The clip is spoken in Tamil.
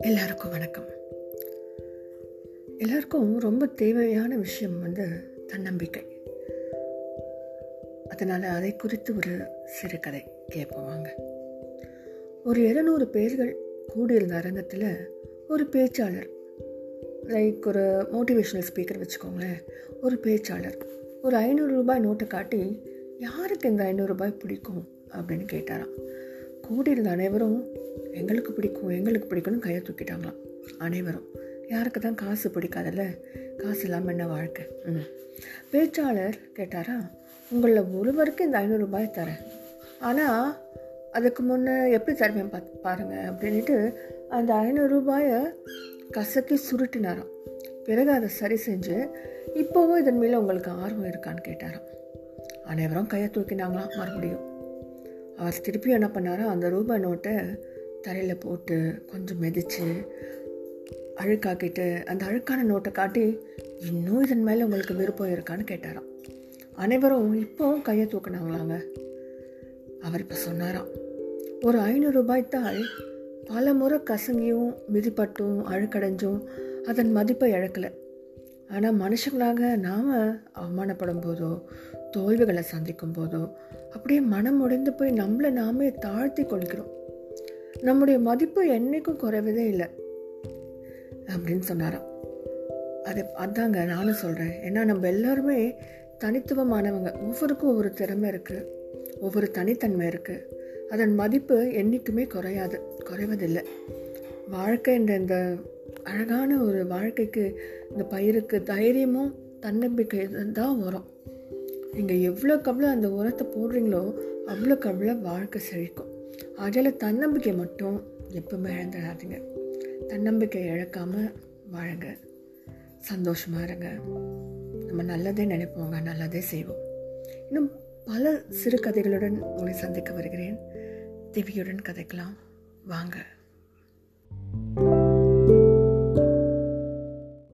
எல்லாருக்கும் வணக்கம். எல்லாருக்கும் ரொம்ப தேவையான விஷயம் வந்து தன்னம்பிக்கை. அதனால் அதை குறித்து ஒரு சிறுகதை கேட்போம் ஒரு இருநூறு பேர்கள் கூடியிருந்த அரங்கத்தில் ஒரு பேச்சாளர் லைக் ஒரு மோட்டிவேஷ்னல் ஸ்பீக்கர் வச்சுக்கோங்களேன். ஒரு பேச்சாளர் ஒரு ஐநூறு ரூபாய் நோட்டை காட்டி யாருக்கு இந்த ஐநூறுரூபாய் பிடிக்கும்? அப்படின்னு கேட்டாராம். கூடியிருந்த அனைவரும் எங்களுக்கு பிடிக்கும் எங்களுக்கு பிடிக்கும்னு கையை தூக்கிட்டாங்களாம். அனைவரும் யாருக்கு தான் காசு பிடிக்காதல்ல? காசு இல்லாமல் என்ன வாழ்க்கை? ம் பேச்சாளர் கேட்டாரா உங்களில் ஒருவருக்கு இந்த ஐநூறு ரூபாய் தரேன். ஆனால் அதுக்கு முன்னே எப்படி தருவேன் பா பாருங்கள் அப்படின்ட்டு அந்த ஐநூறு ரூபாயை கசக்கி சுருட்டினாராம். பிறகு அதை சரி செஞ்சு இப்போவும் இதன் மேலே உங்களுக்கு ஆர்வம் இருக்கான்னு கேட்டாராம். அனைவரும் கையை தூக்கினாங்களாம் மறுபடியும். அவர் திருப்பி என்ன பண்ணாரோ அந்த ரூபாய் நோட்டை தரையில் போட்டு கொஞ்சம் மிதித்து அழுக்காக்கிட்டு அந்த அழுக்கான நோட்டை காட்டி இன்னும் இதன் மேலே உங்களுக்கு விருப்பம் இருக்கான்னு கேட்டாராம். அனைவரும் இப்போவும் கையை தூக்கினாங்களாங்க. அவர் இப்போ சொன்னாராம் ஒரு ஐநூறு ரூபாய் தாள் பல முறை கசங்கியும் மிதிப்பட்டும் அழுக்கடைஞ்சும் அதன் மதிப்பை இழக்கலை. ஆனால் மனுஷங்களாக நாம் அவமானப்படும் போதோ தோல்விகளை சந்திக்கும் போதோ அப்படியே மனம் உடைந்து போய் நம்மளை நாமே தாழ்த்தி கொள்கிறோம். நம்முடைய மதிப்பு என்றைக்கும் குறைவதே இல்லை. அப்படின்னு சொன்னாராம். அது அதாங்க நானும் சொல்கிறேன் ஏன்னா நம்ம எல்லாருமே தனித்துவமானவங்க. ஒவ்வொருக்கும் ஒவ்வொரு திறமை இருக்குது ஒவ்வொரு தனித்தன்மை இருக்குது அதன் மதிப்பு என்றைக்குமே குறையாது. குறைவதில்லை. வாழ்க்கை என்ற இந்த அழகான ஒரு வாழ்க்கைக்கு இந்த பயிருக்கு தைரியமும் தன்னம்பிக்கை தான் வரும். நீங்கள் எவ்வளோக்கு அவ்வளோ அந்த உரத்தை போடுறீங்களோ அவ்வளோக்கு அவ்வளோ வாழ்க்கை செழிக்கும். அதில் தன்னம்பிக்கை மட்டும் எப்பவுமே இழந்துடாதீங்க. தன்னம்பிக்கை இழக்காமல் வாழுங்க. சந்தோஷமாக இருங்க. நம்ம நல்லதே நினைப்போங்க நல்லதே செய்வோம். இன்னும் பல சிறு கதைகளுடன் உங்களை சந்திக்க வருகிறேன். திவியுடன் கதைக்கலாம். வாங்க.